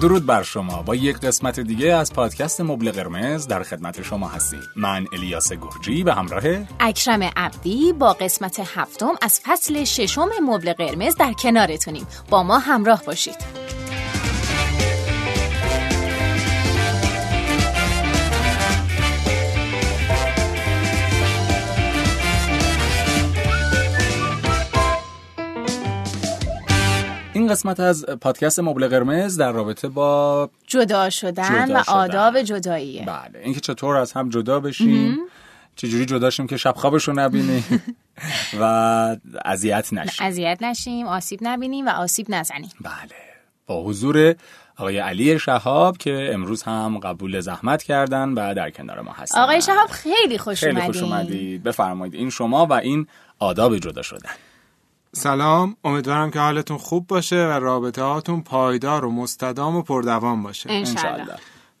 درود بر شما. با یک قسمت دیگه از پادکست مبل قرمز در خدمت شما هستیم. من الیاس گرجی به همراه اکرم عبدی با قسمت هفتم از فصل ششم مبل قرمز در کنارتونیم. با ما همراه باشید. این قسمت از پادکست مبل قرمز در رابطه با جدا شدن و آداب جداییه. بله اینکه چطور از هم جدا بشیم چجوری جدا شیم که شب خوابش رو نبینیم و اذیت نشیم. اذیت نشیم آسیب نبینیم و آسیب نزنیم. بله با حضور آقای علی شهاب که امروز هم قبول زحمت کردن و در کنار ما هستن. آقای شهاب خیلی خوش خیلی خوش اومدید. بفرمایید این شما و این آداب جدا شدن. سلام امیدوارم که حالتون خوب باشه و رابطه هاتون پایدار و مستدام و پردوام باشه. انشالله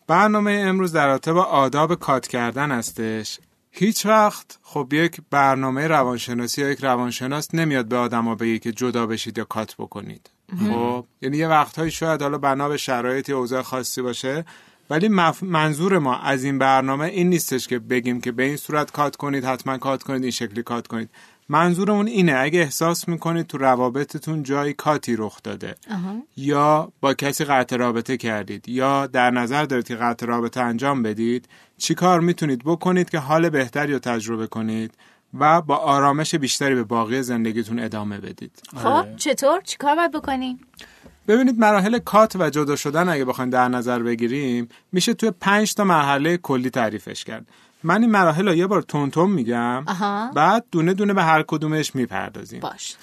برنامه امروز در رابطه با آداب کات کردن هستش. هیچ وقت خب یک برنامه روانشناسی یا یک روانشناس نمیاد به آدما بگه که جدا بشید یا کات بکنید. خب یعنی یه وقتهایی شاید حالا بنا به شرایطی اوضاع خاصی باشه ولی منظور ما از این برنامه این نیستش که بگیم که به این صورت کات کنید حتما کات کنید این شکلی کات کنید. منظورمون اینه اگه احساس می‌کنید تو روابطتون جایی کاتی رخ داده یا با کسی قطع رابطه کردید یا در نظر دارید که قطع رابطه انجام بدید چیکار می‌تونید بکنید که حال بهتری رو تجربه کنید و با آرامش بیشتری به باقی زندگیتون ادامه بدید؟ خب آره. چطور؟ چیکار باید بکنیم؟ ببینید مراحل کات و جدا شدن اگه بخوایم در نظر بگیریم میشه توی پنج تا مرحله کلی تعریفش کرد. من این مراحل رو یه بار تون میگم بعد دونه دونه به هر کدومش می‌پردازیم. باش.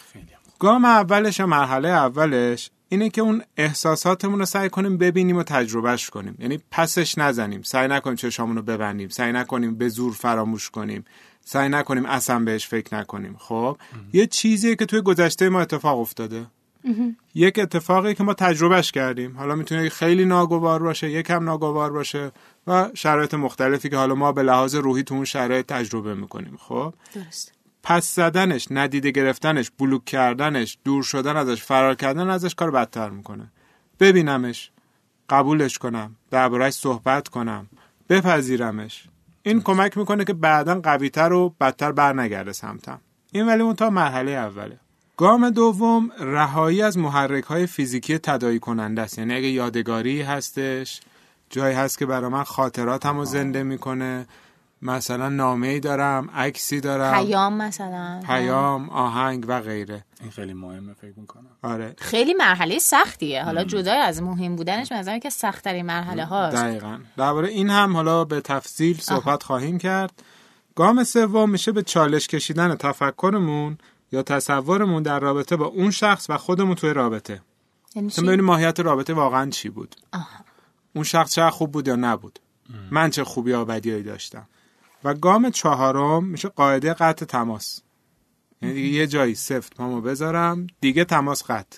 گام اولش و مرحله اولش اینه که اون احساساتمون رو سعی کنیم ببینیم و تجربهش کنیم. یعنی پسش نزنیم. سعی نکنیم چشامون رو ببندیم. سعی نکنیم به زور فراموش کنیم. سعی نکنیم اصلا بهش فکر نکنیم. خب؟ یه چیزیه که توی گذشته ما اتفاق افتاده. یک اتفاقی که ما تجربهش کردیم. حالا می‌تونه خیلی ناگوار باشه یکم ناگوار باشه و شرایط مختلفی که حالا ما به لحاظ روحی تو اون شرایط تجربه می‌کنیم. خب؟ درست. پس زدنش ندیده گرفتنش بلوک کردنش دور شدن ازش فرار کردن ازش کار بدتر می‌کنه. ببینمش قبولش کنم دربارهش صحبت کنم بپذیرمش. این کمک می‌کنه که بعدا قویتر و بدتر برنگرده سمتم. این ولی اون تا مرحله اوله. گام دوم رهایی از محرک های فیزیکی تدایی کننده است. یعنی اگه یادگاری هستش جایی هست که برای من خاطراتم رو زنده می‌کنه. مثلا نامه ای دارم عکسی دارم. پیام مثلا. پیام آهنگ و غیره. این خیلی مهمه فکر می‌کنم. آره. خیلی مرحله سختیه. حالا جدای از مهم بودنش مثلا که سختترین مرحله هاست. دقیقا. درباره این هم حالا به تفصیل صحبت خواهیم کرد. گام سوم میشه به چالش کشیدن تفکرمون. یا تصورمون در رابطه با اون شخص و خودمون توی رابطه. یعنی ببینیم ماهیت رابطه واقعا چی بود. آها. اون شخص چه خوب بود یا نبود. من چه خوبی یا بدیایی داشتم. و گام چهارم میشه قاعده قطع تماس. یعنی یه جایی سفت پامو بذارم. دیگه تماس قطع.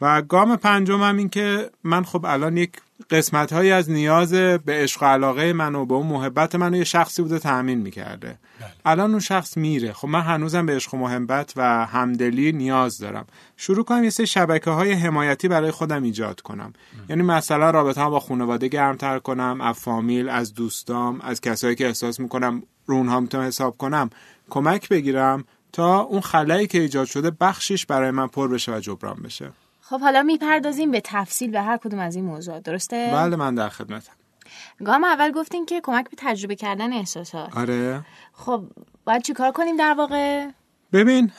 و گام پنجم هم این که من خب الان یک قسمت هایی از نیاز به عشق و علاقه من و به اون محبت منو یه شخصی بوده تأمین می‌کرده. بله. الان اون شخص میره. خب من هنوزم به عشق و محبت و همدلی نیاز دارم. شروع کنم یه سه شبکه های حمایتی برای خودم ایجاد کنم. یعنی مثلا رابطه هم با خانواده گرمتر کنم از فامیل از دوستام از کسایی که احساس می‌کنم رو اونها می‌تونم حساب کنم کمک بگیرم تا اون خلایی که ایجاد شده بخشش برای من پر بشه و جبران بشه. خب حالا می‌پردازیم به تفصیل به هر کدوم از این موضوع درسته؟ بله من در خدمتم گام اول گفتین که کمک به تجربه کردن احساسات آره خب باید چیکار کنیم در واقع؟ ببین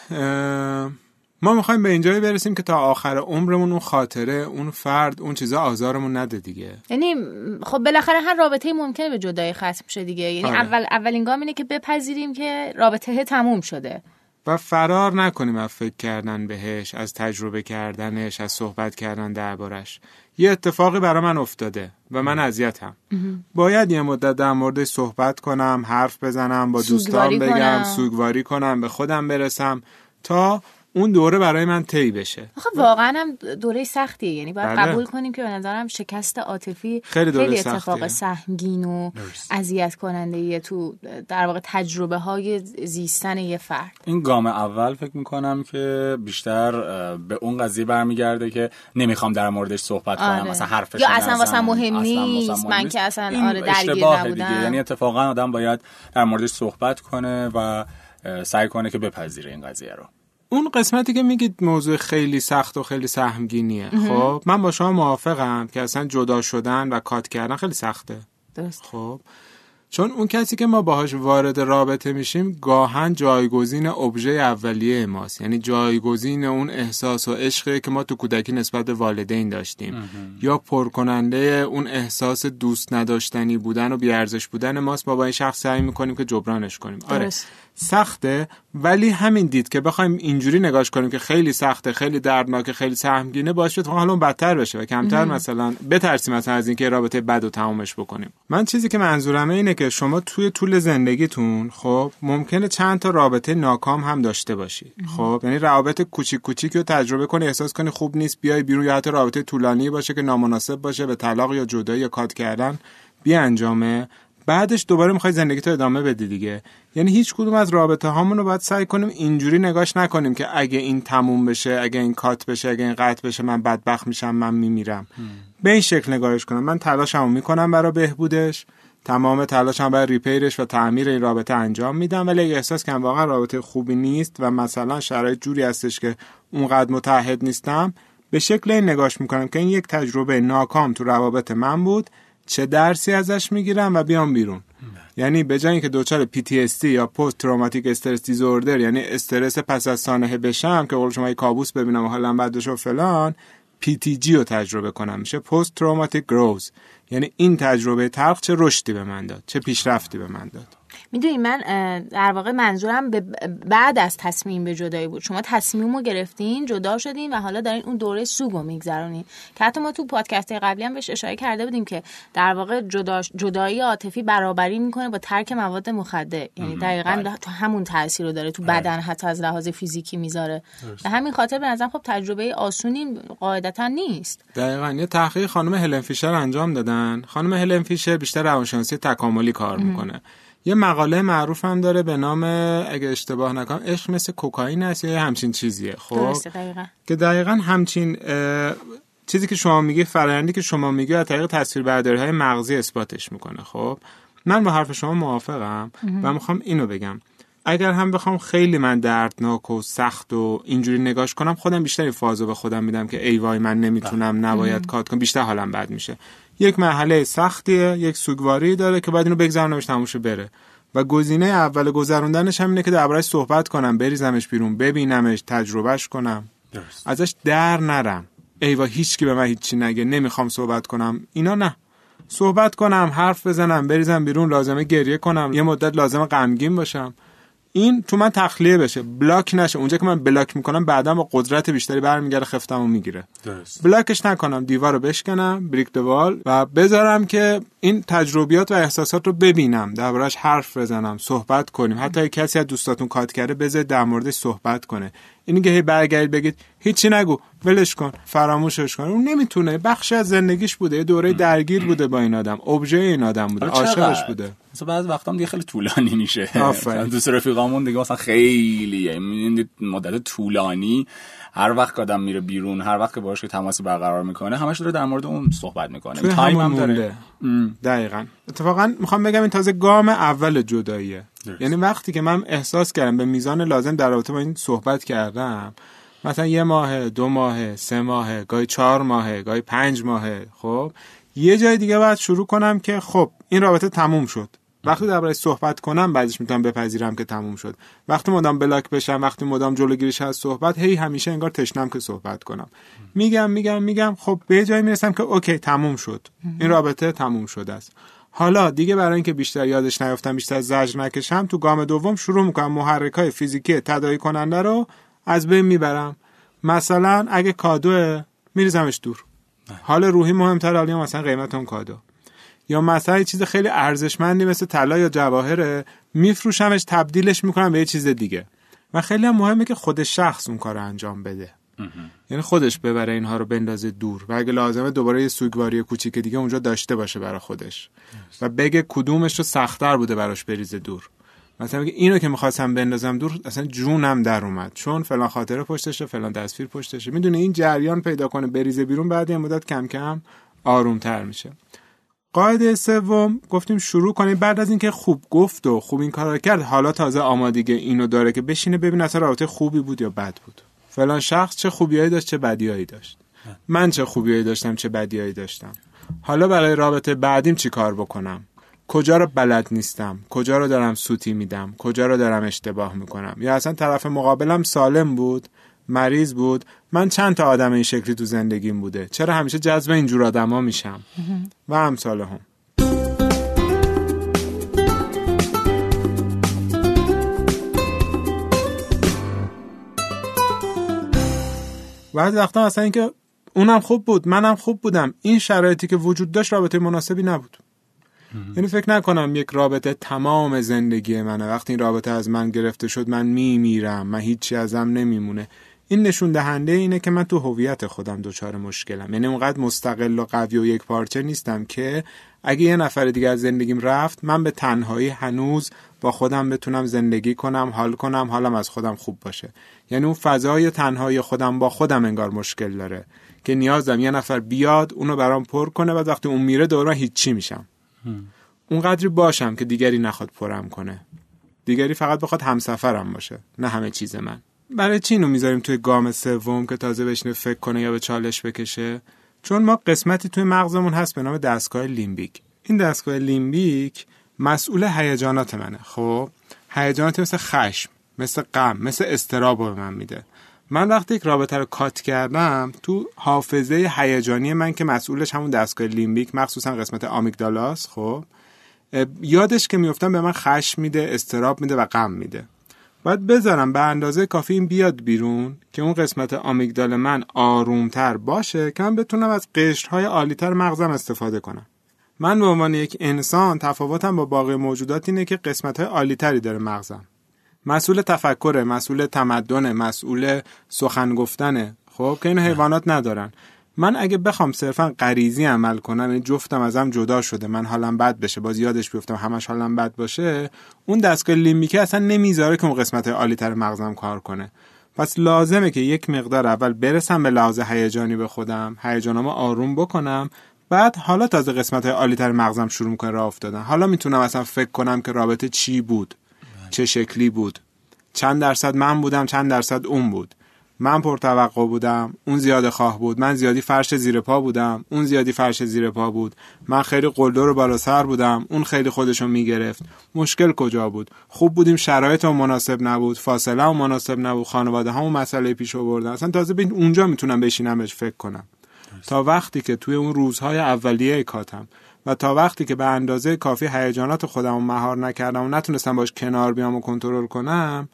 ما می‌خوایم به اینجایی برسیم که تا آخر عمرمون اون خاطره اون فرد اون چیزا آزارمون نده دیگه یعنی خب بالاخره هر رابطه ممکنه به جدایی ختم شه دیگه یعنی آره. اول اولین گام اینه که بپذیریم که رابطه تموم شده و فرار نکنیم از فکر کردن بهش از تجربه کردنش از صحبت کردن دربارش. یه اتفاقی برای من افتاده و من اذیتم. باید یه مدت در مورد صحبت کنم حرف بزنم با دوستان بگم. سوگواری کنم به خودم برسم تا اون دوره برای من طی بشه آخه واقعا هم دوره سختیه یعنی باید بله. قبول کنیم که به نظرم شکست عاطفی خیلی دوره اتفاق. سهمگین و اذیت کننده یه تو در واقع تجربه های زیستن یه فرد این گام اول فکر می‌کنم که بیشتر به اون قضیه برمیگرده که نمی‌خوام در موردش صحبت کنم آره. مثلا حرفش یا اصلا. واسم مهم نیست. من. که اصلا این آره درگیر نبودم. دیگه. یعنی اتفاقا آدم باید در موردش صحبت کنه و سعی کنه که بپذیره این قضیه رو اون قسمتی که میگید موضوع خیلی سخت و خیلی سهمگینیه. خب من با شما موافقم که اصلا جدا شدن و کات کردن خیلی سخته. درست. خب چون اون کسی که ما باهاش وارد رابطه میشیم گاهن جایگزین ابژه اولیه ماست. یعنی جایگزین اون احساس و عشقی که ما تو کودکی نسبت به والدین داشتیم. یا پرکننده اون احساس دوست نداشتنی بودن و بیارزش بودن ماست. ما با این شخص سعی می‌کنیم که جبرانش کنیم. آره. درست. سخته ولی همین دید که بخوایم اینجوری نگاش کنیم که خیلی سخته خیلی دردناکه خیلی سهمگینه باعث شد حالا بدتر بشه و کمتر مثلا بترسیم مثلا از اینکه رابطه بد و تمامش بکنیم. من چیزی که منظورمه اینه که شما توی طول زندگیتون خب ممکنه چند تا رابطه ناکام هم داشته باشی. خب یعنی روابط کوچیک کوچیکی رو تجربه کنی احساس کنی خوب نیست بیای بیرون یا حتی رابطه طولانی باشه که نامناسب باشه به طلاق یا جدایی یا کات کردن بیانجامه. بعدش دوباره می‌خوای زندگی تو ادامه بدی دیگه. یعنی هیچ کدوم از رابطه هامون رو باید سعی کنیم اینجوری نگاش نکنیم که اگه این تموم بشه اگه این کات بشه اگه این قطع بشه من بدبخت میشم من میمیرم. به این شکل نگاهش کنم. من تلاشمو می‌کنم برای بهبودش. تمام تلاشم برای ریپیرش و تعمیر این رابطه انجام میدم. ولی اگه احساس کنم واقعا رابطه خوبی نیست و مثلا شرایط جوری هستش که اونقدر متحد نیستم به شکل این نگاش می‌کنم که این یک تجربه ناکام تو روابط من بود. چه درسی ازش می‌گیرم و بیام بیرون. یعنی به جای اینکه دچار PTSD یا پست تروماتیک استرس دیزوردر یعنی استرس پس از سانحه بشم که قول شما یه کابوس ببینم و حالا بشه و فلان PTG رو تجربه کنم. میشه پست تروماتیک گروز یعنی این تجربه تلخ چه رشدی به من داد چه پیشرفتی به من داد. می‌دونی من در واقع منظورم به بعد از تصمیم به جدایی بود. شما تصمیم رو گرفتین جدا شدین و حالا دارین اون دوره سوگ رو میگذرونین. که حتی ما تو پادکست قبلی هم بهش اشاره کرده بودیم که در واقع جدا جدایی عاطفی برابری می‌کنه با ترک مواد مخدر. یعنی دقیقا تو همون تاثیر رو داره تو بدن حتی از لحاظ فیزیکی می‌ذاره. به همین خاطر به نظرم خب تجربه آسونی قاعدتا نیست. دقیقا. یه تحقیق خانم هلن فیشر انجام دادن. خانم هلن فیشر بیشتر روانشناسی تکاملی کار می‌کنه. یه مقاله معروف هم داره به نام اگه اشتباه نکنم عشق مثل کوکائین است یا همچین چیزیه خب؟ دقیقا. که دقیقا همچین چیزی که شما میگی فرآیندی که شما میگی از طریق تصویربرداری های مغزی اثباتش می‌کنه خب؟ من با حرف شما موافقم و می‌خوام اینو بگم. اگر هم بخوام خیلی من دردناک و سخت و اینجوری نگاش کنم خودم بیشتر این فازو به خودم میدم که ای وای من نمی‌تونم نباید کات کنم. بیشتر حالم بد میشه. یک مرحله سختیه یک سوگواری داره که باید اینو بگذرونمش تموشه بره. و گزینه اول گذروندنش هم اینه که دربارش صحبت کنم بریزمش بیرون ببینمش تجربهش کنم. درست. ازش در نرم. ایوا هیچکی به من هیچی نگه نمی‌خوام صحبت کنم. اینا نه. صحبت کنم حرف بزنم بریزم بیرون لازمه گریه کنم. یه مدت لازمه غمگین باشم. این تو من تخلیه بشه. بلاک نشه. اونجا که من بلاک می‌کنم بعدا با قدرت بیشتری برمیگرده خفتمو می‌گیره. درست. بلاکش نکنم. دیوار رو بشکنم بریک دوال و بذارم که این تجربیات و احساسات رو ببینم. دربارش حرف بزنم صحبت کنیم. حتی اگه کسی از دوستاتون کات کرده بذار در موردش صحبت کنه. اینی که هی برگردید بگید هیچی نگو. ولش کن فراموشش کن. اون نمی‌تونه بخشی از زندگیش بوده یه دوره درگیر بوده با این آدم. ابژه این آدم بوده؟ عاشقش بوده. مثلا بعض وقتا هم دیگه خیلی طولانی میشه. مثلا دوست رفیقامون دیگه مثلا خیلی یعنی مدت طولانی. هر وقت آدم میره بیرون هر وقت که باهاش که تماسی برقرار می‌کنه همش داره در مورد اون صحبت می‌کنه. تایم هم داره. دقیقا. اتفاقا می‌خوام بگم این تازه گام اول جداییه. درست. یعنی وقتی که من احساس کردم به میزان لازم در رابطه با این صحبت کردم مثلا یه ماه دو ماه سه ماه گاهی چهار ماه گاهی پنج ماه خب؟ یه جای دیگه باید شروع کنم که خب این رابطه تموم شد. وقتی درباره صحبت کنم بعدش می‌تونم بپذیرم که تموم شد. وقتی مدام بلاک بشم وقتی مدام جلوگیریش از صحبت هی همیشه انگار تشنم که صحبت کنم. میگم میگم میگم خب به جایی می‌رسم که اوکی تموم شد. این رابطه تموم شده است. حالا دیگه برای اینکه بیشتر یادش نیافتم بیشتر زجر نکشم تو گام دوم شروع می‌کنم محرک های فیزیکی تداعی کننده رو از بین می‌برم. مثلا اگه کادوه میریزمش دور. حال روحی مهمتر حالی مثلا قیمت اون کادو. یا مثلا یه چیز خیلی ارزشمندی مثل طلا یا جواهره میفروشمش تبدیلش می‌کنم به یه چیز دیگه. و خیلی هم مهمه که خود شخص اون کار انجام بده. یعنی خودش ببره اینها رو بندازه دور. و اگه لازمه دوباره یه سوگواری کوچیک دیگه اونجا داشته باشه برای خودش. و بگه کدومش رو سختتر بوده براش بریزه دور. مثلا میگه اینو که می‌خواستم بندازم دور اصلا جونم در اومد. چون فلان خاطره پشتشه فلان تصویر پشتشه. می‌دونه این جریان پیدا کنه بریزه بیرون بعد یه مدت کم کم آرومتر میشه. قاعده سوم گفتیم شروع کنیم. بعد از اینکه خوب گفت و خوب این کار کرد حالا تازه آمادگی اینو داره که بشینه ببین اصلا رابطه خوبی بود یا بد بود. فلان شخص چه خوبیایی داشت چه بدیایی داشت. من چه خوبیایی داشتم چه بدیایی داشتم. حالا برای رابطه بعدیم چی کار بکنم؟ کجا رو بلد نیستم؟ کجا رو دارم سوتی میدم؟ کجا رو دارم اشتباه می‌کنم؟ یا اصلا طرف مقابلم سالم بود؟ مریض بود؟ من چند تا آدم این شکلی تو زندگیم بوده؟ چرا همیشه جذب اینجور آدما میشم؟ و امثال هم بعد وقتا اصلا اینکه اونم خوب بود منم خوب بودم. این شرایطی که وجود داشت رابطه مناسبی نبود. یعنی فکر نکنم یک رابطه تمام زندگی منه. وقتی این رابطه از من گرفته شد من میمیرم. من هیچی ازم نمیمونه. این نشون دهنده اینه که من تو هویت خودم دچار مشکلم. یعنی اونقدر مستقل و قوی و یک پارچه نیستم که اگه یه نفر دیگه از زندگیم رفت من به تنهایی هنوز با خودم بتونم زندگی کنم حال کنم حالم از خودم خوب باشه. یعنی اون فضای تنهایی خودم با خودم انگار مشکل داره که نیازم یه نفر بیاد اونو برام پر کنه و وقتی اون میره دوباره هیچی میشم. اونقدری باشم که دیگری نخواد پرم کنه. دیگری فقط بخواد همسفرم باشه نه همه چیز من. برای چی اینو می‌ذاریم توی گام سوم که تازه بشینه فکر کنه یا به چالش بکشه؟ چون ما قسمتی توی مغزمون هست به نام دستگاه لیمبیک. این دستگاه لیمبیک مسئول هیجانات منه خب؟ هیجانات مثل خشم مثل غم مثل اضطراب به من میده. من وقتی یک رابطه رو cut کردم تو حافظه هیجانی من که مسئولش همون دستگاه لیمبیک مخصوصا قسمت آمیگدالاس خب یادش که میفتم به من خشم میده استراب میده و غم میده. باید بذارم به اندازه کافی این بیاد بیرون که اون قسمت آمیگدال من آرومتر باشه که من بتونم از قشرهای عالیتر مغزم استفاده کنم. من به عنوان یک انسان تفاوتم با باقی موجودات اینه که قسمت های عالیتری داره مغزم. مسئول تفکر مسئول تمدن مسئول سخن گفتنه. خب که این حیوانات ندارن. من اگه بخوام صرفا غریزی عمل کنم این جفتم ازم جدا شده من حالم بد بشه باز یادش بیفتم همش حالم بد باشه اون دستگاه لیمبیکه اصلا نمی‌ذاره که اون قسمت عالی تر مغزم کار کنه. پس لازمه که یک مقدار اول برسم به لحاظ هیجانی به خودم هیجانامو آروم بکنم بعد حالا تازه قسمت عالی تر مغزم شروع می‌کنه راه افتادن. حالا می‌تونم اصلا فکر کنم که رابطه چی بود. چه شکلی بود؟ چند درصد من بودم چند درصد اون بود. من پرتوقع بودم اون زیاده خواه بود. من زیادی فرش زیر پا بودم اون زیادی فرش زیر پا بود. من خیلی قلدر و بالا سر بودم اون خیلی خودشو می‌گرفت. مشکل کجا بود؟ خوب بودیم شرایط مناسب نبود فاصله هم مناسب نبود خانواده هم مسئله پیش آوردن. اصلا تازه بین اونجا می‌تونم بشینم بهش فکر کنم. تا وقتی که توی اون روزهای اولیه کاتم و تا وقتی که به اندازه کافی هیجانات خودم رو مهار نکردم و نتونستم باش کنار بیام و کنترل کنم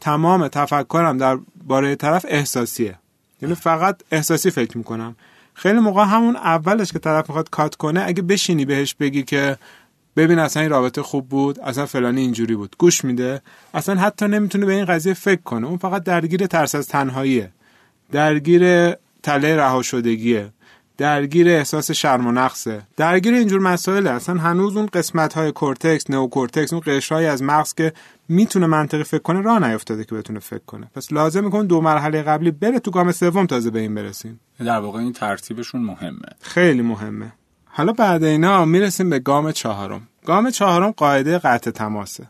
تمام تفکرم در باره طرف احساسیه. یعنی فقط احساسی فکر می‌کنم. خیلی موقع همون اولش که طرف می‌خواد cut کنه اگه بشینی بهش بگی که ببین اصلا این رابطه خوب بود اصلا فلانی اینجوری بود گوش میده اصلا حتی نمی‌تونه به این قضیه فکر کنه. اون فقط درگیر ترس از تنهاییه. درگیر تله رها شدگیه درگیر احساس شرم و نقصه. درگیر اینجور مسائل اصلا هنوز اون قسمت های کورتکس نئوکورتکس اون قشرهای از مغز که می‌تونه منطقی فکر کنه راه نیافتاده که بتونه فکر کنه. پس لازم می‌کنه دو مرحله قبلی بره تو گام سوم تازه به این برسیم. در واقع این ترتیبشون مهمه. خیلی مهمه. حالا بعد اینا می‌رسیم به گام چهارم. گام چهارم قاعده قطع تماسه.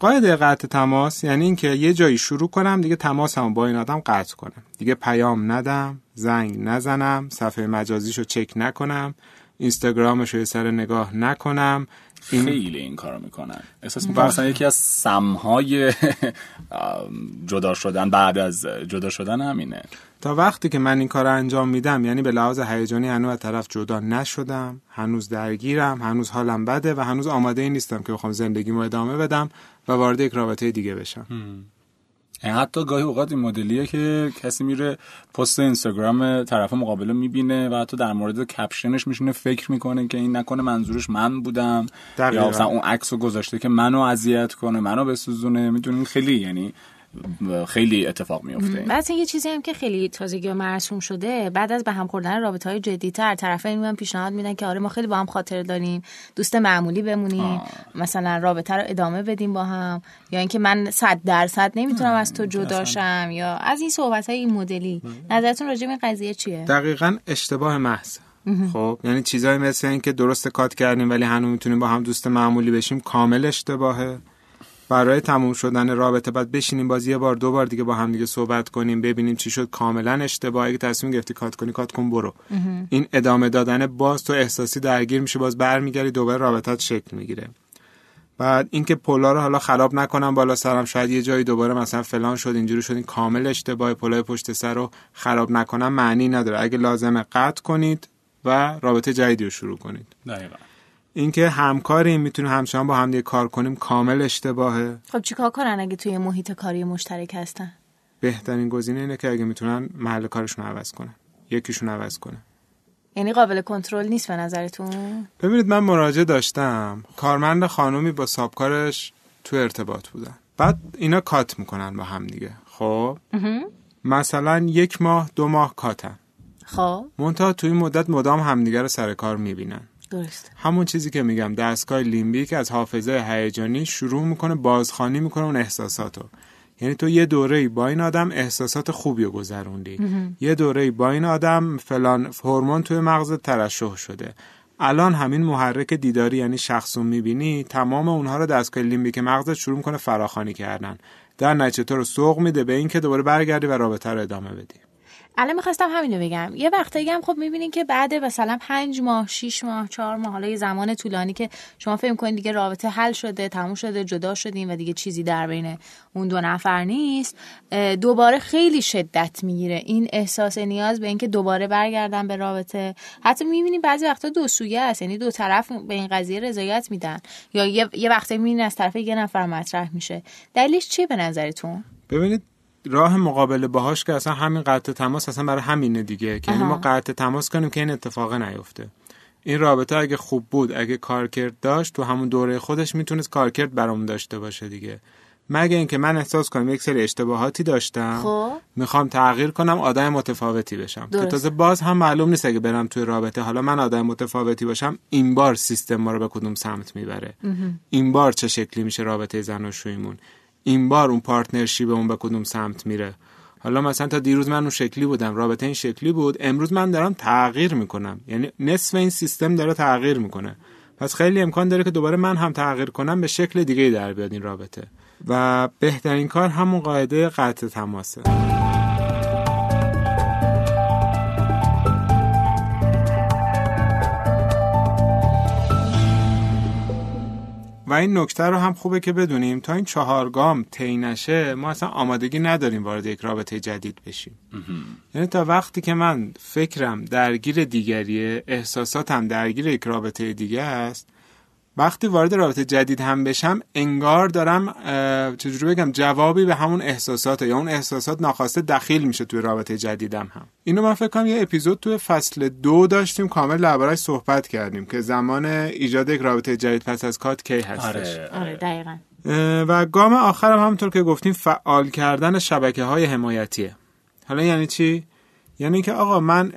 قاعده قطع تماس یعنی اینکه یه جایی شروع کنم دیگه تماسمو با این آدم قطع کنم. دیگه پیام ندم زنگ نزنم صفحه مجازیشو چک نکنم اینستاگرامش رو یه سر نگاه نکنم. این... خیلی این کارو می‌کنن. احساس می‌کنم مثلا یکی از سمهای جدا شدن بعد از جدا شدن همینه. تا وقتی که من این کار انجام میدم یعنی به لحاظ هیجانی هنوز از طرف جدا نشدم هنوز درگیرم هنوز حالم بده و هنوز آماده ای نیستم که بخوام زندگیمو ادامه بدم و وارد یک رابطه دیگه بشم. حتی گاهی اوقات این مدلیه که کسی میره پست اینستاگرام طرف مقابل رو می‌بینه و حتی در مورد کپشنش میشونه فکر می‌کنه که این نکنه منظورش من بودم دقیقاً. یا مثلا اون عکس رو گذاشته که منو اذیت کنه منو بسوزونه. می‌دونین؟ خیلی یعنی خیلی اتفاق میفته بعد یه چیزی هم که خیلی تازگی و مرسوم شده بعد از به هم خوردن رابطه های جدیتر طرفین من پیشنهاد میدن که آره ما خیلی با هم خاطر داریم دوست معمولی بمونیم مثلا رابطه رو ادامه بدیم با هم. یا اینکه من صد درصد نمی‌تونم از تو جدا شم یا از این صحبت های این مدلی. نظرتون راجع به این قضیه چیه؟ دقیقا اشتباه محض. خب یعنی چیزایی مثل این که درست کات کردیم ولی هنوز می‌تونیم با هم دوست معمولی بشیم کامل اشتباهه. برای تموم شدن رابطه بعد بشینیم باز یه بار دو بار دیگه با هم دیگه صحبت کنیم ببینیم چی شد. کاملا اشتباهی که تصمیم گرفتی کات کنی کات کن برو. این ادامه دادن باز تو احساسی درگیر میشه باز برمیگردی دوباره رابطت شکل می‌گیره. بعد اینکه پلا رو حالا خراب نکنم بالا سرم شاید یه جایی دوباره مثلا فلان شد اینجوری شد این کامل اشتباه پلای پشت سر رو خراب نکنم معنی نداره. اگه لازمه قطع کنید و رابطه جدیدی رو شروع کنید. دقیقا. اینکه همکاریم می‌تونیم همچنان با هم دیگه کار کنیم کامل اشتباهه. خب چیکار کنن اگه توی محیط کاری مشترک هستن؟ بهترین گزینه اینه که اگه می‌تونن محل کارشون عوض کنن یکیشون عوض کنه یعنی قابل کنترل نیست به نظرتون؟ ببینید من مراجعه داشتم. کارمند خانومی با سابکارش تو ارتباط بودن. بعد اینا کات می‌کنن با هم دیگه. خب؟ مثلا یک ماه دو ماه کاتن. خب. منتها توی این مدت مدام همدیگه رو سر کار می‌بینن. درست همون چیزی که میگم دستگاه لیمبیک از حافظه هیجانی شروع می‌کنه بازخوانی می‌کنه اون احساساتو. یعنی تو یه دوره با این آدم احساسات خوبی رو گذروندی. یه دوره با این آدم فلان هورمون توی مغزت ترشح شده. الان همین محرک دیداری یعنی شخص رو می‌بینی تمام اونها رو دستگاه لیمبیک مغزت شروع می‌کنه فراخوانی کردن. در نتیجه تو رو سوق میده به اینکه دوباره برگردی و رابطه رو ادامه بدی. الان می‌خواستم همینو بگم. یه وقتایی هم خب می‌بینین که بعد مثلا پنج ماه شیش ماه چهار ماه حالا یه زمان طولانی که شما فکر کنید دیگه رابطه حل شده تموم شده جدا شدیم و دیگه چیزی در بین اون دو نفر نیست. دوباره خیلی شدت می‌گیره این احساس نیاز به اینکه دوباره برگردن به رابطه. حتی می‌بینیم بعضی وقتا دو سویه است یعنی دو طرف به این قضیه رضایت میدن. یا یه, یه وقتایی می‌بینین از طرف یه نفر مطرح میشه. دلیلش چیه به نظرتون؟ ببینید راه مقابله باهاش که اصلا همین قطع تماس اصلا برای همینه دیگه که یعنی ما قطع تماس کنیم که این اتفاق نیفته. این رابطه اگه خوب بود اگه کارکرد داشت تو همون دوره خودش می‌تونست کارکرد برامون داشته باشه دیگه. مگه اینکه من احساس کنم یک سری اشتباهاتی داشتم خب. می‌خوام تغییر کنم آدم متفاوتی بشم. که تازه باز هم معلوم نیست اگه برم توی رابطه. حالا من آدم متفاوتی باشم این بار سیستم ما رو به کدوم سمت می‌بره؟ این بار چه شکلی میشه رابطه زن و شویمون؟ این بار اون پارتنرشیپ اون به کدوم سمت میره. حالا مثلا تا دیروز من اون شکلی بودم. رابطه این شکلی بود. امروز من دارم تغییر می‌کنم. یعنی نصف این سیستم داره تغییر می‌کنه. پس خیلی امکان داره که دوباره من هم تغییر کنم به شکل دیگه در بیاد این رابطه. و بهترین کار همون قاعده قطع تماسه. این نکته رو هم خوبه که بدونیم تا این چهار گام طی نشه ما اصلا آمادگی نداریم وارد یک رابطه جدید بشیم. یعنی تا وقتی که من فکرم درگیر دیگریه احساساتم درگیر یک رابطه دیگه است وقتی وارد رابطه جدید هم بشم انگار دارم چجوری بگم جوابی به همون احساسات یا اون احساسات ناخواسته دخیل میشه توی رابطه جدیدم هم. اینو من فکر کنم یه اپیزود توی فصل دو داشتیم کامل درباره‌اش صحبت کردیم که زمان ایجاد یک رابطه جدید پس از کات کی هستش. آره. آره دقیقا. و گام آخرم همونطور که گفتیم فعال کردن شبکه های حمایتیه. حالا یعنی چی؟ یعنی که آقا من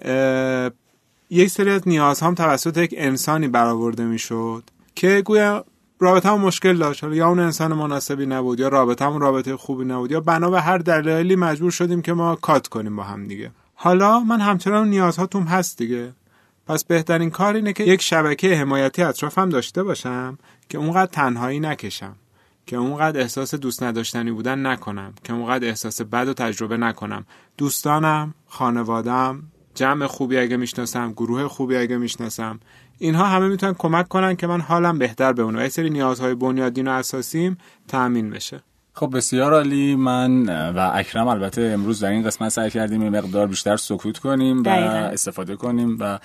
یک سری از نیازهام توسط یک انسانی برآورده می‌شد. که گویا رابطه هم مشکل داشت. یا اون انسان مناسبی نبود یا رابطه هم رابطه خوبی نبود یا بنا به هر دلایلی مجبور شدیم که ما کات کنیم با هم دیگه. حالا من همچنان نیازهاتون هست دیگه. پس بهترین کار اینه که یک شبکه حمایتی اطرافم داشته باشم که اونقدر تنهایی نکشم که اونقدر احساس دوست نداشتنی بودن نکنم که اونقدر احساس بد و تجربه نکنم. دوستانم خانوادم جمع خوبی اگه می‌شناسم گروه خوبی اگه می‌شناسم اینها همه می‌تونن کمک کنن که من حالم بهتر بمونه و یه سری نیازهای بنیادین و اساسیم تأمین بشه. خب بسیار عالی. من و اکرم البته امروز در این قسمت سعی کردیم یه مقدار بیشتر سکوت کنیم و دقیقا. استفاده کنیم و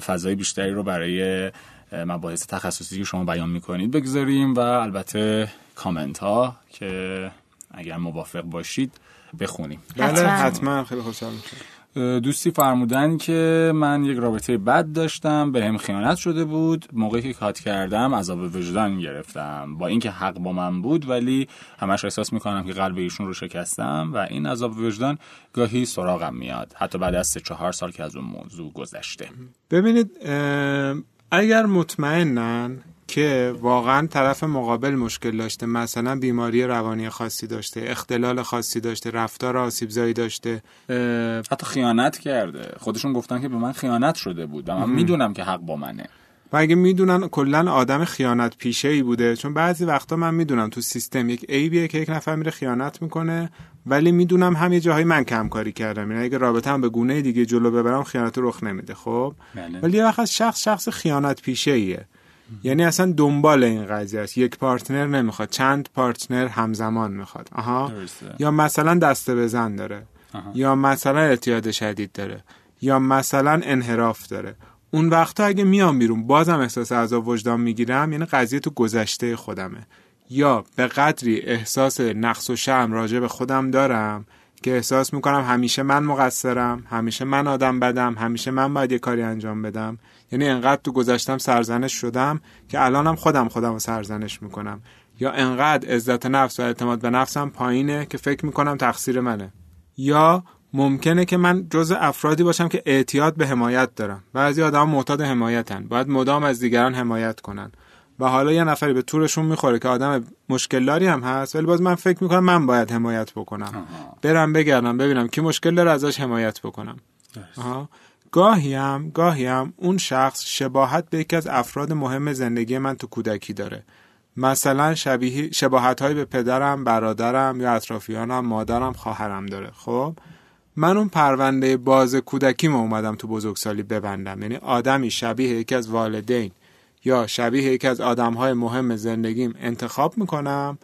فضای بیشتری رو برای مباحث تخصصی که شما بیان می‌کنید بگذاریم و البته کامنت ها که اگر موافق باشید بخونیم. بله حتما. حتما. خیلی خوشحال میشم دوستی فرمودن که من یک رابطه بد داشتم به هم خیانت شده بود. موقعی که کات کردم عذاب وجدان گرفتم. با اینکه حق با من بود ولی همش احساس می‌کنم که قلب ایشون رو شکستم و این عذاب وجدان گاهی سراغم میاد. حتی بعد از سه چهار سال که از اون موضوع گذشته. ببینید اگر مطمئنن که واقعا طرف مقابل مشکل داشته. مثلا بیماری روانی خاصی داشته اختلال خاصی داشته رفتار آسیبزایی داشته. اه، حتی خیانت کرده. خودشون گفتن که به من خیانت شده بود و من می‌دونم که حق با منه. و اگه می‌دونن کلا آدم خیانت پیشه ای بوده. چون بعضی وقتا من می‌دونم تو سیستم یک عیبیه که یک نفر میره خیانت می‌کنه ولی می‌دونم هم یه جاهایی من کم کاری کردم. یعنی اگه رابطه هم به گونه دیگه جلو ببرم خیانت رخ نمیده خب؟ بله. ولی یه وقت شخص شخص خیانت پیشه ایه یعنی اصلا دنبال این قضیه است. یک پارتنر نمی‌خواد چند پارتنر همزمان می‌خواد. آها؟ درسته. یا مثلا دسته بزن داره. یا مثلا اعتیاد شدید داره. یا مثلا انحراف داره. اون وقتا اگه میام بیرون بازم احساس عذاب وجدان می‌گیرم یعنی قضیه تو گذشته خودمه. یا به قدری احساس نقص و شرم راجع به خودم دارم که احساس می‌کنم همیشه من مقصرم همیشه من آدم بدم همیشه من باید یه کاری انجام بدم. یعنی انقدر تو گذشتم سرزنش شدم که الانم خودم خودم رو سرزنش می‌کنم. یا انقدر عزت نفس و اعتماد به نفسم پایینه که فکر می‌کنم تقصیر منه. یا ممکنه که من جز افرادی باشم که اعتیاد به حمایت دارم بعضی آدم معتاد حمایتن. باید مدام از دیگران حمایت کنن. و حالا یه نفری به تورشون می‌خوره که آدم مشکلداری هم هست ولی باز من فکر می‌کنم من باید حمایت بکنم. برم بگردم ببینم کی مشکل داره ازش حمایت بکنم. آها. گاهی هم گاهی هم اون شخص شباهت به یکی از افراد مهم زندگی من تو کودکی داره. مثلا شبیه شباهت به پدرم برادرم یا اطرافیانم مادرم خواهرم داره. خب؟ من اون پرونده باز کودکیم اومدم تو بزرگسالی ببندم. یعنی آدمی شبیه یکی از والدین یا شبیه یکی از آدمهای مهم زندگیم انتخاب می‌کنم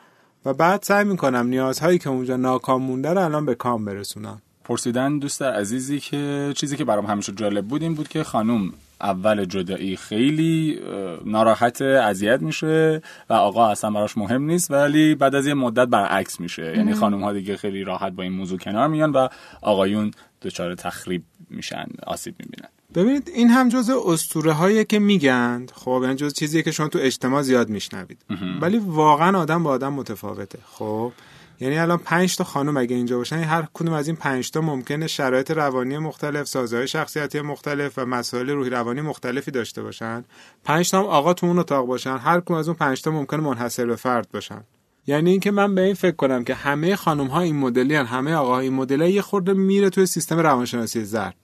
و بعد سعی می‌کنم نیازهایی که اونجا ناکام مونده رو الان به کام برسونم. پرسیدن دوست عزیزی که چیزی که برام همیشه جالب بود این بود که خانم اول جدایی خیلی ناراحت اذیت میشه و آقا اصلا براش مهم نیست ولی بعد از یه مدت برعکس میشه. یعنی خانم ها دیگه خیلی راحت با این موضوع کنار میان و آقایون دچار تخریب میشن آسیب می‌بینن. ببینید این هم جز اسطوره هایی که میگن. خب یعنی جز چیزیه که شما تو اجتماع زیاد میشنوید. ولی واقعا آدم با آدم متفاوته. خب یعنی الان پنج تا خانم اگه اینجا باشن هر کدوم از این پنج تا ممکنه شرایط روانی مختلف سازهای شخصیتی مختلف و مسائل روحی روانی مختلفی داشته باشن. پنج تا هم آقا تو اون اتاق باشن. هر کدوم از اون پنج تا ممکنه منحصر به فرد باشن. یعنی اینکه من به این فکر کنم که همه خانم ها این مدلی همه آقاها این مدلی یه خورده میره توی سیستم روانشناسی زرد.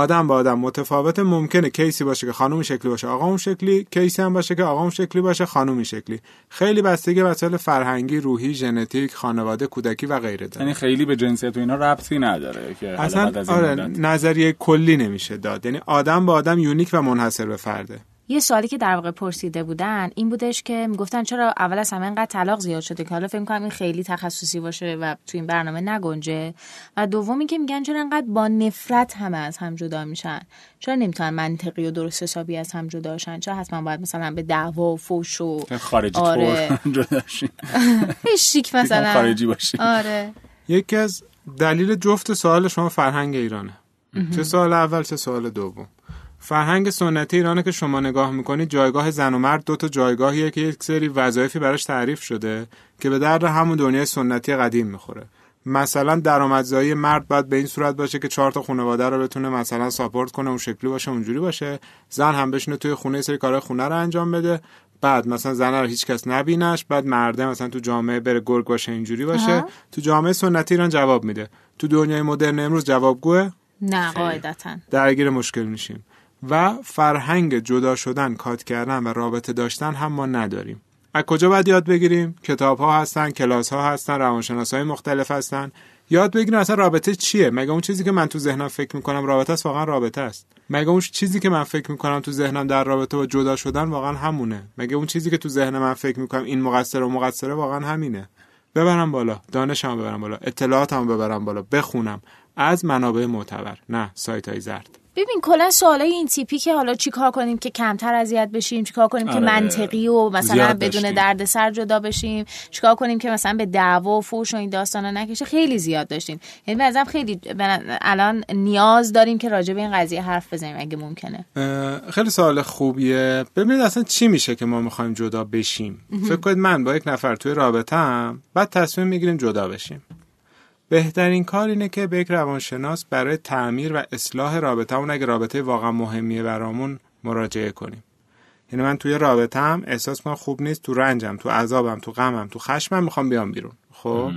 آدم با آدم متفاوت ممکنه کیسی باشه که خانومی شکلی باشه آقا اون شکلی کیسی هم باشه که آقا اون شکلی باشه خانومی شکلی. خیلی بستگی به مسائل فرهنگی روحی ژنتیک خانواده کودکی و غیره داره. یعنی خیلی به جنسیت و اینا ربطی نداره که اصلا آره مدت. نظریه کلی نمیشه داد. یعنی آدم با آدم یونیک و منحصر به فرده. یه سوالی که در واقع پرسیده بودن این بودش که می‌گفتن چرا اول از همه انقدر طلاق زیاد شده که حالا فکر کنم این خیلی تخصصی باشه و تو این برنامه نگنجه. و دومی که میگن چرا انقدر با نفرت همه از هم جدا میشن. چرا نمی‌تونن منطقی و درست حسابی از هم جدا شن چرا حتما باید مثلا به دعوا و فوش و خارجی آره. شیک مثلا. خارجی باشیم آره. یکی از دلیل جفت سوال شما فرهنگ ایرانه. چه سوال اول چه سوال دوم؟ فرهنگ سنتی ایرانه که شما نگاه می‌کنید جایگاه زن و مرد دو تا جایگاهیه که یک سری وظایفی براش تعریف شده که به درد همون دنیای سنتی قدیم می‌خوره. مثلا درآمدزایی مرد باید به این صورت باشه که چهار تا خانواده رو بتونه مثلا ساپورت کنه اون شکلی باشه اونجوری باشه. زن هم بشینه توی خونه سری کارهای خونه رو انجام بده. بعد مثلا زن رو هیچ کس نبینش. بعد مرده مثلا تو جامعه بره گرگ باشه اینجوری باشه. آها. تو جامعه سنتی ایران جواب میده. تو دنیای مدرن امروز جوابگوه؟ نه قاعدتا. درگیر مشکل میشیم. و فرهنگ جدا شدن کات کردن و رابطه داشتن هم ما نداریم. از کجا باید یاد بگیریم؟ کتاب ها هستن کلاس ها هستن روانشناس های مختلف هستن. یاد بگیریم اصلا رابطه چیه؟ مگه اون چیزی که من تو ذهنم فکر می‌کنم رابطه است واقعا رابطه است. مگه اون چیزی که من فکر می‌کنم تو ذهنم در رابطه با جدا شدن واقعا همونه؟ مگه اون چیزی که تو ذهن من فکر می‌کنم این مقصر و مقصره واقعا همینه؟ ببرم بالا. دانشمو ببرم بالا. اطلاعاتمو ببرم بالا. بخونم. از منابع معتبر. نه سایت های زرد. ببین کلا سوالای این تیپی که حالا چیکار کنیم که کمتر اذیت بشیم چیکار کنیم که آره. منطقی و مثلا بدون. دردسر جدا بشیم چیکار کنیم که مثلا به دعوا و فوش و این داستانا نکشه. خیلی زیاد داشتیم. یعنی نظرم خیلی الان نیاز داریم که راجع به این قضیه حرف بزنیم اگه ممکنه. خیلی سوال خوبیه. ببینید اصلا چی میشه که ما می‌خوایم جدا بشیم؟ فکر کنید من با یک نفر توی رابطه هم بعد تصمیم می‌گیریم جدا بشیم. بهترین کار اینه که به یک روانشناس برای تعمیر و اصلاح رابطه اون اگه رابطه واقعا مهمیه برامون مراجعه کنیم. یعنی من توی رابطه هم احساس کنم خوب نیست تو رنجم تو عذابم تو غمم تو خشمم می‌خوام بیام بیرون. خب؟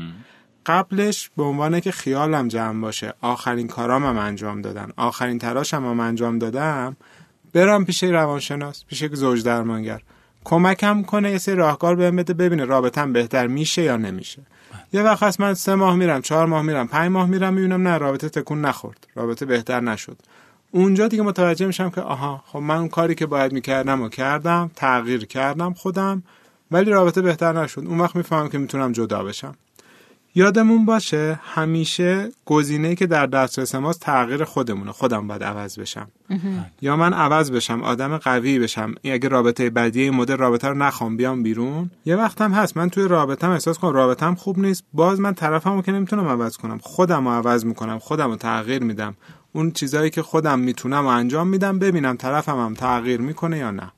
قبلش به عنوان که خیالم جمع باشه آخرین کارامم انجام دادن آخرین تلاشم هم انجام دادم برم پیش روانشناس پیش یک زوج درمانگر کمکم کنه یه سری راهکار بهم بده ببینه رابطم بهتر میشه یا نمیشه. یه وقت هست من سه ماه میرم چهار ماه میرم پنج ماه میرم می‌بینم نه رابطه تکون نخورد رابطه بهتر نشد. اونجا دیگه متوجه میشم که آها خب من اون کاری که باید می‌کردم و کردم تغییر کردم خودم ولی رابطه بهتر نشد. اون وقت می‌فهمم که می‌تونم جدا بشم. یادمون باشه همیشه گزینه که در دسترس ماست تغییر خودمونه. خودم باید عوض بشم. یا من عوض بشم آدم قوی بشم. اگه رابطه بدی این مدل رابطه رو نخوام بیام بیرون. یه وقت هم هست. من توی رابطم احساس کنم رابطم خوب نیست. باز من طرفمو که نمی‌تونم عوض کنم. خودم رو عوض می‌کنم. خودم رو تغییر میدم. اون چیزایی که خودم می‌تونم و انجام میدم ببینم طرفم هم تغییر می‌کنه یا نه.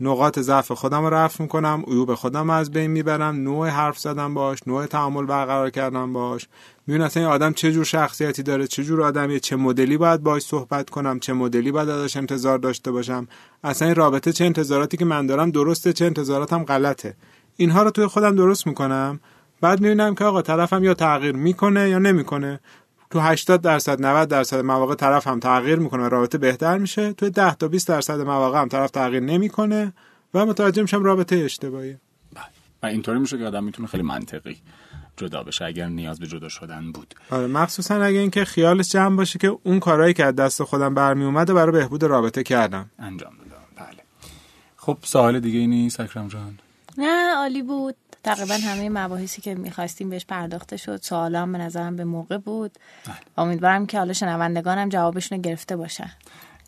نقاط ضعف خودم رو رفع می‌کنم عیوب خودم از بین می‌برم نوع حرف زدن باش نوع تعامل برقرار کردن باش می‌بینم اصلا این آدم چه جور شخصیتی داره چه جور آدمیه چه مدلی باید باش صحبت کنم چه مدلی باید ازش انتظار داشته باشم. اصلا این رابطه چه انتظاراتی که من دارم درسته چه انتظاراتم غلطه. اینها رو توی خودم درست می‌کنم. بعد می‌بینم که آقا طرفم یا تغییر می‌کنه یا نمی‌کنه. تو 80 درصد 90 درصد مواقع طرف هم تغییر می‌کنه و رابطه بهتر میشه. تو 10 تا 20 درصد مواقع هم طرف تغییر نمی‌کنه و متوجه میشم رابطه اشتباهیه و اینطوری میشه که آدم می‌تونه خیلی منطقی جدا بشه اگر نیاز به جدا شدن بود. آره مخصوصا اگه اینکه خیالش جمع باشه که اون کارهایی که از دست خودم برمی اومده برای بهبود رابطه کردم. انجام دادم. بله. خب سوال دیگه ای نیست اکرم جان؟ نه عالی بود. تقریبا همه مباحثی که می‌خواستیم بهش پرداخته شد. سوالام به نظرم به موقع بود. امیدوارم که حالا شنوندگانم جوابشون رو گرفته باشن.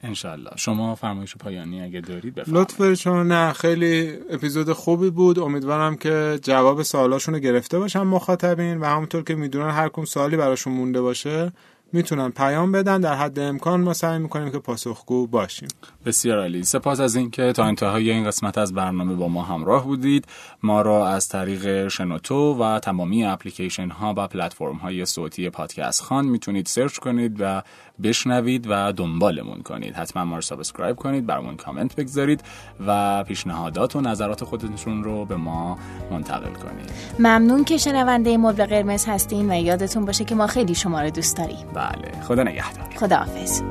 انشالله. شما فرمایش پایانی اگه دارید بفرمایید. لطف شما نه خیلی اپیزود خوبی بود. امیدوارم که جواب سوالاشون رو گرفته باشن مخاطبین و همونطور که می‌دونن هر کم سوالی براشون مونده باشه می‌تونن پیام بدن. در حد امکان ما سعی می‌کنیم که پاسخگو باشیم. بسیار عالی. سپاس از اینکه تا انتهای این قسمت از برنامه با ما همراه بودید. ما را از طریق شنوتو و تمامی اپلیکیشن ها و پلتفرم های صوتی پادکست خان می‌تونید سرچ کنید و بشنوید و دنبالمون کنید. حتما ما رو subscribe کنید برامون کامنت بگذارید و پیشنهادات و نظرات خودتون رو به ما منتقل کنید. ممنون که شنونده مبل قرمز هستین و یادتون باشه که ما خیلی شما رو دوست داریم. بله. خدا نگهدار. خداحافظ.